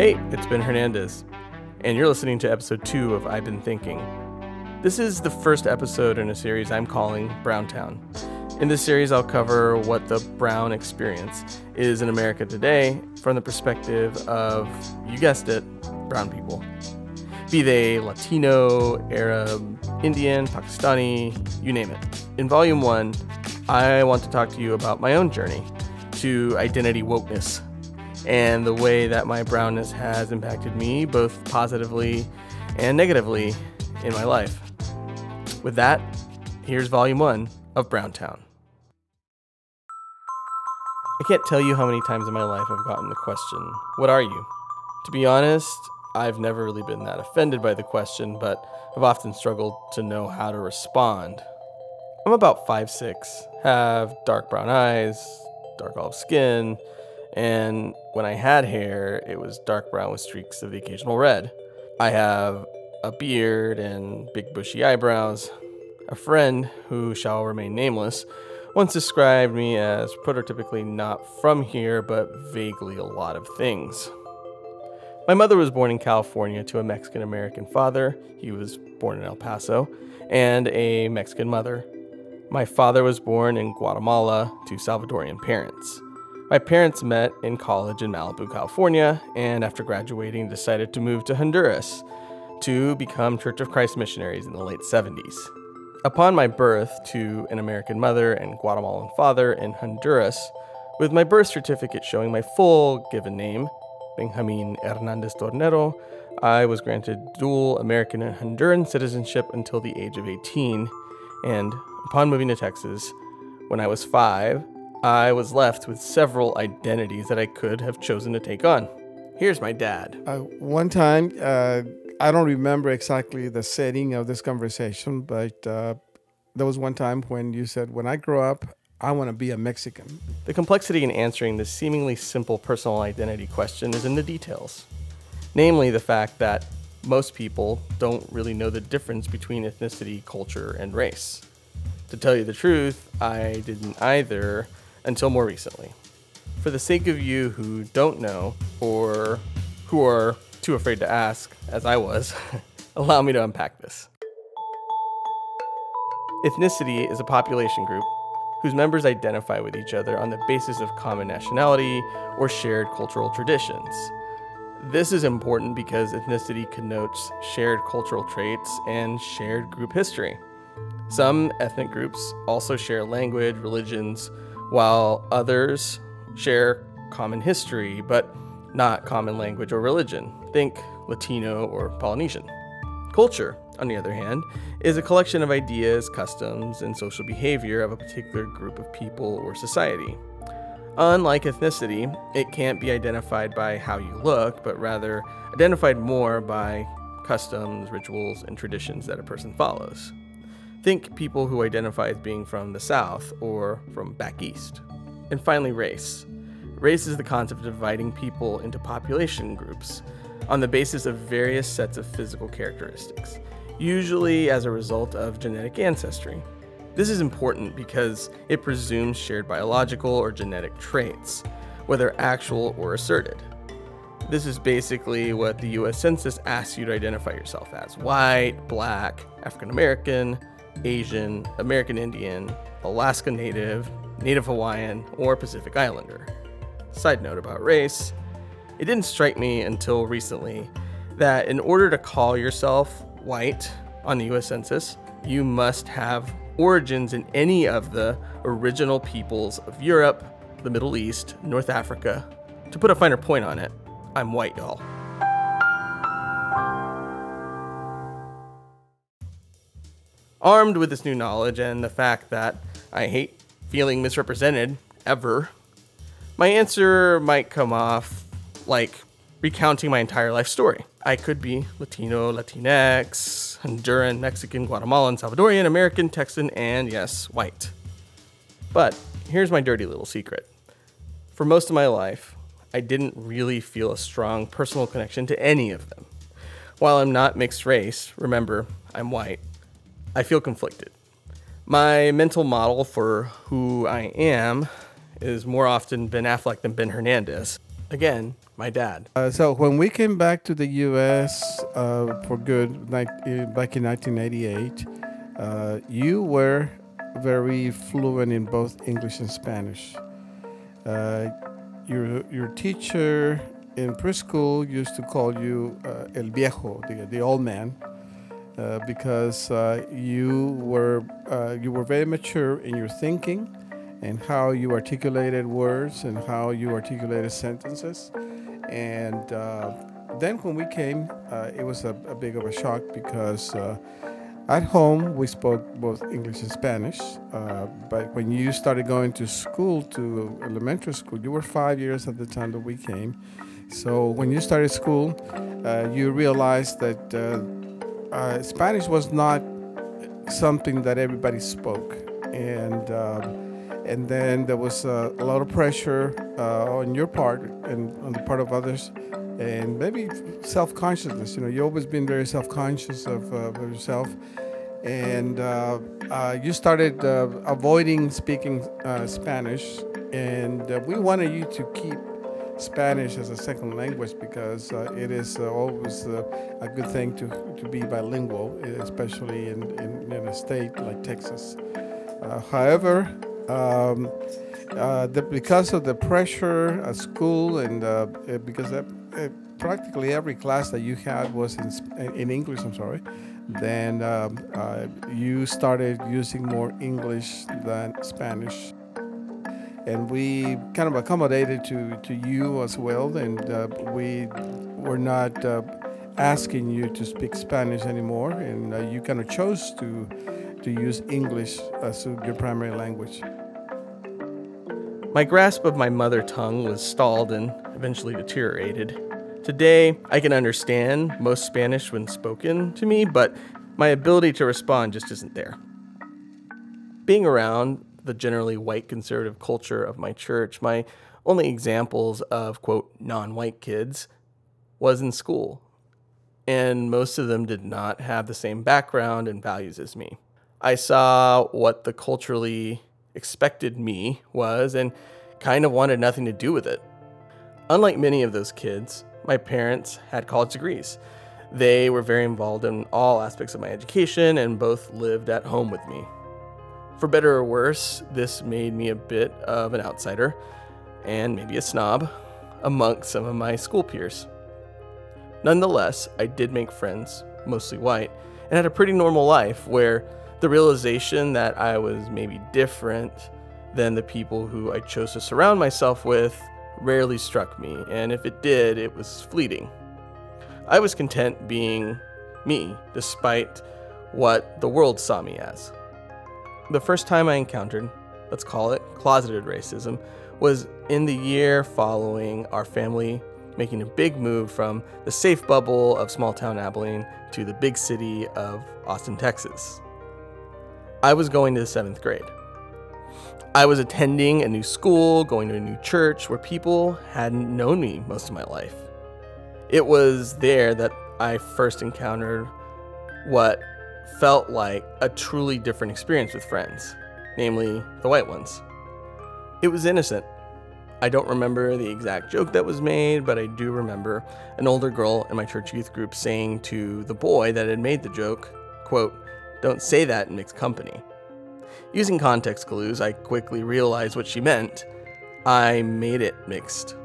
Hey, it's Ben Hernandez, and you're listening to episode two of I've Been Thinking. This is the first episode in a series I'm calling Browntown. In this series, I'll cover what the brown experience is in America today from the perspective of, you guessed it, brown people. Be they Latino, Arab, Indian, Pakistani, you name it. In volume one, I want to talk to you about my own journey to identity wokeness and the way that my brownness has impacted me both positively and negatively in my life. With that, here's volume one of Browntown. I can't tell you how many times in my life I've gotten the question, What are you? To be honest, I've never really been that offended by the question, but I've often struggled to know how to respond. I'm about 5'6, have dark brown eyes, dark olive skin, and when I had hair, it was dark brown with streaks of the occasional red. I have a beard and big bushy eyebrows. A friend, who shall remain nameless, once described me as prototypically not from here, but vaguely a lot of things. My mother was born in California to a Mexican American father, he was born in El Paso, and a Mexican mother. My father was born in Guatemala to Salvadorian parents. My parents met in college in Malibu, California, and after graduating, decided to move to Honduras to become Church of Christ missionaries in the late 70s. Upon my birth to an American mother and Guatemalan father in Honduras, with my birth certificate showing my full given name, Benjamin Hernandez Tornero, I was granted dual American and Honduran citizenship until the age of 18, and upon moving to Texas, when I was five, I was left with several identities that I could have chosen to take on. Here's my dad. Uh, one time, uh, I don't remember exactly the setting of this conversation, but uh, there was one time when you said, When I grow up, I want to be a Mexican. The complexity in answering this seemingly simple personal identity question is in the details. Namely, the fact that most people don't really know the difference between ethnicity, culture, and race. To tell you the truth, I didn't either until more recently. For the sake of you who don't know, or who are too afraid to ask, as I was, allow me to unpack this. Ethnicity is a population group whose members identify with each other on the basis of common nationality or shared cultural traditions. This is important because ethnicity connotes shared cultural traits and shared group history. Some ethnic groups also share language, religions, while others share common history but not common language or religion. Think Latino or Polynesian. Culture, on the other hand, is a collection of ideas, customs, and social behavior of a particular group of people or society. Unlike ethnicity, it can't be identified by how you look, but rather identified more by customs, rituals, and traditions that a person follows. Think people who identify as being from the South or from back east. And finally, race. Race is the concept of dividing people into population groups on the basis of various sets of physical characteristics, usually as a result of genetic ancestry. This is important because it presumes shared biological or genetic traits, whether actual or asserted. This is basically what the US Census asks you to identify yourself as white, black, African American, Asian, American Indian, Alaska Native, Native Hawaiian, or Pacific Islander. Side note about race it didn't strike me until recently that in order to call yourself white on the US Census, you must have origins in any of the original peoples of Europe, the Middle East, North Africa. To put a finer point on it, I'm white, y'all. Armed with this new knowledge and the fact that I hate feeling misrepresented ever, my answer might come off like recounting my entire life story. I could be Latino, Latinx, Honduran, Mexican, Guatemalan, Salvadorian, American, Texan, and yes, white. But here's my dirty little secret. For most of my life, I didn't really feel a strong personal connection to any of them. While I'm not mixed race, remember, I'm white, I feel conflicted. My mental model for who I am is more often Ben Affleck than Ben Hernandez. Again, my dad. Uh, so when we came back to the U.S. Uh, for good, like, uh, back in 1988, uh, you were very fluent in both English and Spanish. Uh, your your teacher in preschool used to call you uh, el viejo, the, the old man, because you were you were very mature in your thinking and how you articulated words and how you articulated sentences. And uh, then when we came, uh, it was a, a, big of a shock because uh, at home we spoke both English and Spanish. Uh, but when you started going to school, to elementary school, you were five years at the time that we came. So when you started school, uh, you realized that uh, Spanish was not something that everybody spoke. And um, and then there was uh, a lot of pressure uh, on your part and on the part of others and maybe self-consciousness. You know you've always been very self-conscious of, uh, of yourself. And uh, uh, you started uh, avoiding speaking spanish. And we wanted you to keep spanish as a second language because it is always a good thing to, to be bilingual especially in, in, in a state like texas however um, uh, the, because of the pressure at school and uh, because uh, practically every class that you had was in, in English, I'm sorry, then um, uh, you started using more English than Spanish. And we kind of accommodated to, to you as well, and uh, we were not uh, asking you to speak Spanish anymore, and you kind of chose to to use English as your primary language. My grasp of my mother tongue was stalled and eventually deteriorated. Today, I can understand most Spanish when spoken to me, but my ability to respond just isn't there. Being around the generally white conservative culture of my church, my only examples of, quote, non white kids was in school. And most of them did not have the same background and values as me. I saw what the culturally expected me was and kind of wanted nothing to do with it. Unlike many of those kids, my parents had college degrees. They were very involved in all aspects of my education and both lived at home with me. For better or worse, this made me a bit of an outsider and maybe a snob amongst some of my school peers. Nonetheless, I did make friends, mostly white, and had a pretty normal life where the realization that I was maybe different than the people who I chose to surround myself with rarely struck me, and if it did, it was fleeting. I was content being me, despite what the world saw me as. The first time I encountered, let's call it closeted racism, was in the year following our family making a big move from the safe bubble of small town Abilene to the big city of Austin, Texas. I was going to the seventh grade. I was attending a new school, going to a new church where people hadn't known me most of my life. It was there that I first encountered what felt like a truly different experience with friends, namely the white ones. It was innocent. I don't remember the exact joke that was made, but I do remember an older girl in my church youth group saying to the boy that had made the joke, quote, don't say that in mixed company. Using context clues, I quickly realized what she meant. I made it mixed.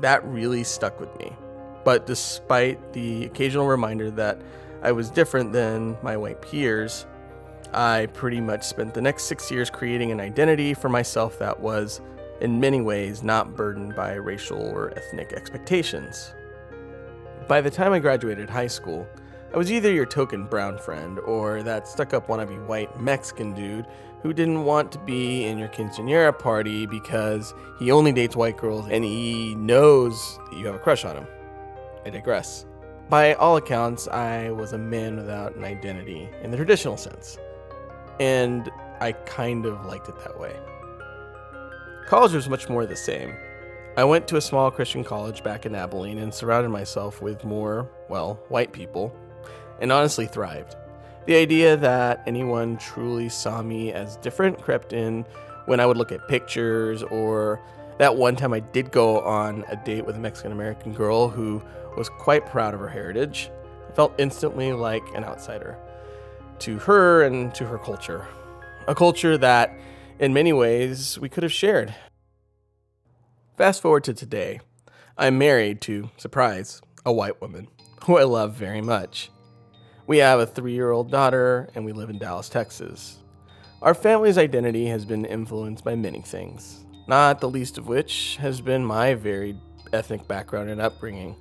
That really stuck with me. But despite the occasional reminder that I was different than my white peers, I pretty much spent the next six years creating an identity for myself that was, in many ways, not burdened by racial or ethnic expectations. By the time I graduated high school, I was either your token brown friend or that stuck up wannabe white Mexican dude who didn't want to be in your quinceanera party because he only dates white girls and he knows you have a crush on him. I digress. By all accounts, I was a man without an identity in the traditional sense, and I kind of liked it that way. College was much more the same. I went to a small Christian college back in Abilene and surrounded myself with more, well, white people and honestly thrived. The idea that anyone truly saw me as different crept in when I would look at pictures or That one time I did go on a date with a Mexican American girl who was quite proud of her heritage. I felt instantly like an outsider to her and to her culture. A culture that, in many ways, we could have shared. Fast forward to today. I'm married to, surprise, a white woman who I love very much. We have a three year old daughter and we live in Dallas, Texas. Our family's identity has been influenced by many things, not the least of which has been my varied ethnic background and upbringing.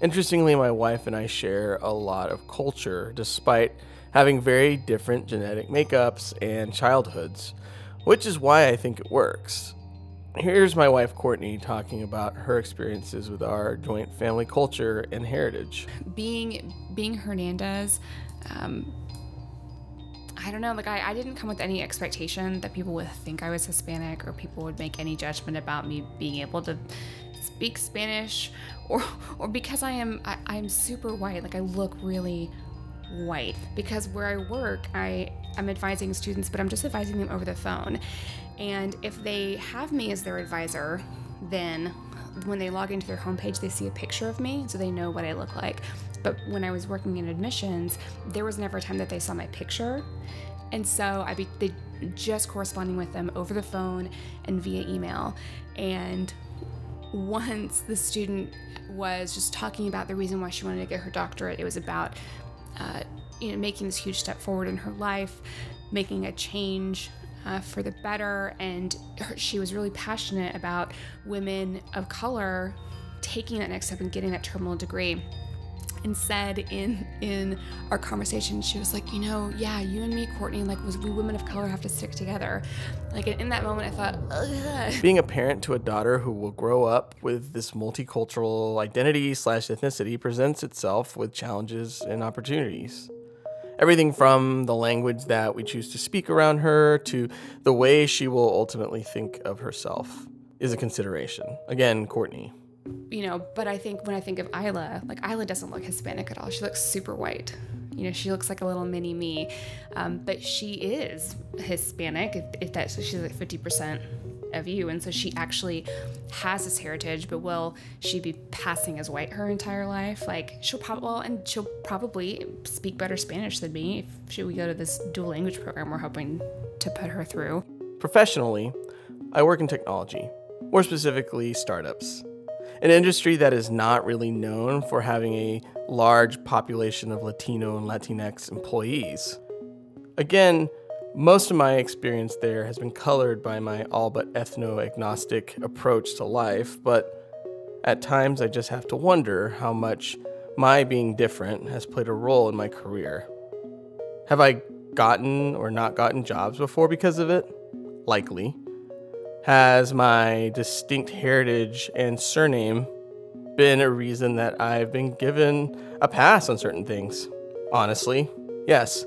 Interestingly, my wife and I share a lot of culture despite having very different genetic makeups and childhoods, which is why I think it works. Here's my wife Courtney talking about her experiences with our joint family culture and heritage. Being being Hernandez, um, I don't know, like I, I didn't come with any expectation that people would think I was Hispanic or people would make any judgment about me being able to speak Spanish or or because I am I, I'm super white, like I look really white. Because where I work, I I'm advising students, but I'm just advising them over the phone. And if they have me as their advisor, then when they log into their homepage, they see a picture of me so they know what I look like. But when I was working in admissions, there was never a time that they saw my picture. And so I'd be they just corresponding with them over the phone and via email. And once the student was just talking about the reason why she wanted to get her doctorate, it was about uh, you know making this huge step forward in her life, making a change uh, for the better, and her, she was really passionate about women of color taking that next step and getting that terminal degree and said in in our conversation she was like you know yeah you and me courtney like was we women of color have to stick together. Like in that moment i thought Ugh. being a parent to a daughter who will grow up with this multicultural identity slash ethnicity presents itself with challenges and opportunities. Everything from the language that we choose to speak around her to the way she will ultimately think of herself is a consideration. Again courtney you know, but I think when I think of Isla, like Isla doesn't look Hispanic at all. She looks super white. You know, she looks like a little mini me, um, but she is Hispanic. If, if that's she's like fifty percent of you, and so she actually has this heritage. But will she be passing as white her entire life? Like she'll probably well, and she'll probably speak better Spanish than me if should we go to this dual language program we're hoping to put her through. Professionally, I work in technology, more specifically startups an industry that is not really known for having a large population of Latino and Latinx employees. Again, most of my experience there has been colored by my all but ethno agnostic approach to life, but at times I just have to wonder how much my being different has played a role in my career. Have I gotten or not gotten jobs before because of it? Likely has my distinct heritage and surname been a reason that I've been given a pass on certain things? Honestly, yes.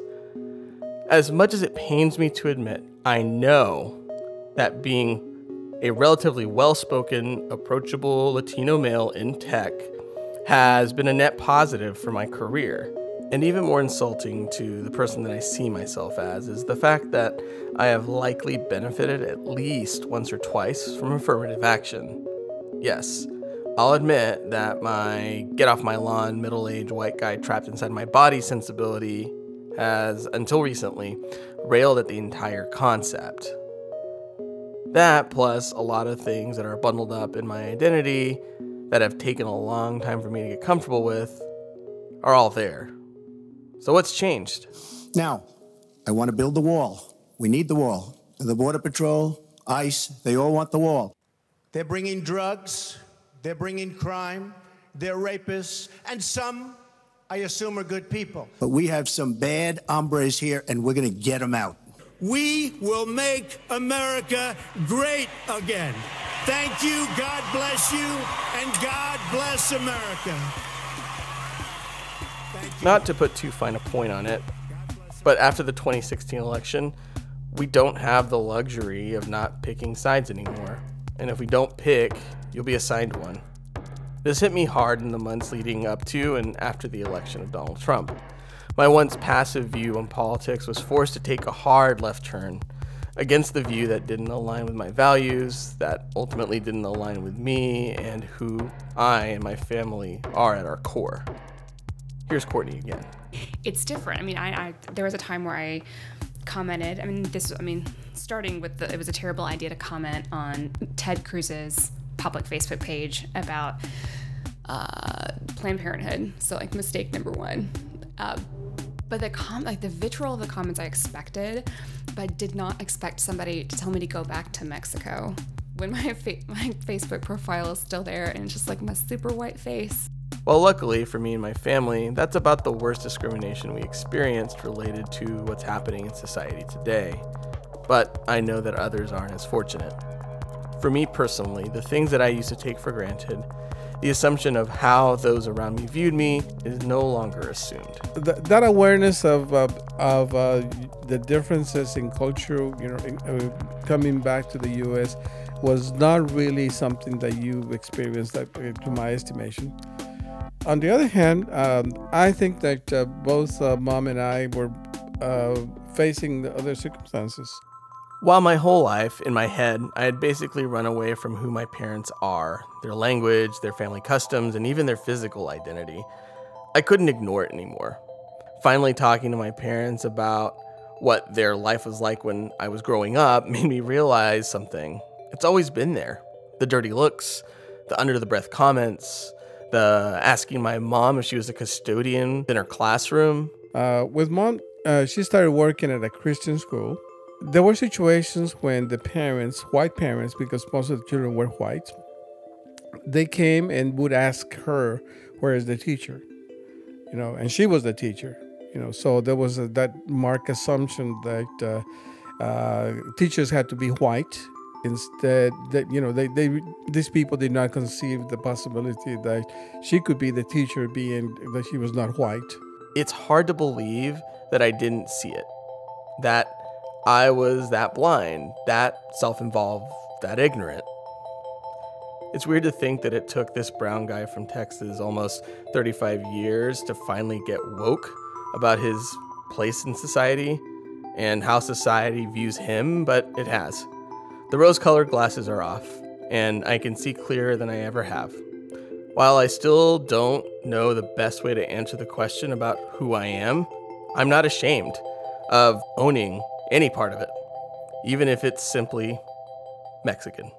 As much as it pains me to admit, I know that being a relatively well spoken, approachable Latino male in tech has been a net positive for my career. And even more insulting to the person that I see myself as is the fact that I have likely benefited at least once or twice from affirmative action. Yes, I'll admit that my get off my lawn, middle aged white guy trapped inside my body sensibility has, until recently, railed at the entire concept. That, plus a lot of things that are bundled up in my identity that have taken a long time for me to get comfortable with, are all there. So, what's changed? Now, I want to build the wall. We need the wall. The Border Patrol, ICE, they all want the wall. They're bringing drugs, they're bringing crime, they're rapists, and some, I assume, are good people. But we have some bad hombres here, and we're going to get them out. We will make America great again. Thank you, God bless you, and God bless America. Not to put too fine a point on it, but after the 2016 election, we don't have the luxury of not picking sides anymore. And if we don't pick, you'll be assigned one. This hit me hard in the months leading up to and after the election of Donald Trump. My once passive view on politics was forced to take a hard left turn against the view that didn't align with my values, that ultimately didn't align with me and who I and my family are at our core. Here's Courtney again. It's different. I mean, I, I there was a time where I commented. I mean, this. I mean, starting with the, it was a terrible idea to comment on Ted Cruz's public Facebook page about uh, Planned Parenthood. So like mistake number one. Uh, but the com like the vitriol of the comments I expected, but I did not expect somebody to tell me to go back to Mexico when my fa- my Facebook profile is still there and it's just like my super white face. Well, luckily for me and my family, that's about the worst discrimination we experienced related to what's happening in society today. But I know that others aren't as fortunate. For me personally, the things that I used to take for granted, the assumption of how those around me viewed me is no longer assumed. Th- that awareness of uh, of uh, the differences in culture, you know, in, uh, coming back to the U.S. was not really something that you experienced, uh, to my estimation. On the other hand, um, I think that uh, both uh, mom and I were uh, facing the other circumstances. While my whole life, in my head, I had basically run away from who my parents are, their language, their family customs, and even their physical identity, I couldn't ignore it anymore. Finally, talking to my parents about what their life was like when I was growing up made me realize something. It's always been there the dirty looks, the under the breath comments, the asking my mom if she was a custodian in her classroom. Uh, with mom, uh, she started working at a Christian school. There were situations when the parents, white parents, because most of the children were white, they came and would ask her, "Where is the teacher?" You know, and she was the teacher. You know, so there was a, that marked assumption that uh, uh, teachers had to be white instead that you know they, they these people did not conceive the possibility that she could be the teacher being that she was not white. It's hard to believe that i didn't see it that i was that blind that self-involved that ignorant. It's weird to think that it took this brown guy from texas almost 35 years to finally get woke about his place in society and how society views him but it has the rose colored glasses are off, and I can see clearer than I ever have. While I still don't know the best way to answer the question about who I am, I'm not ashamed of owning any part of it, even if it's simply Mexican.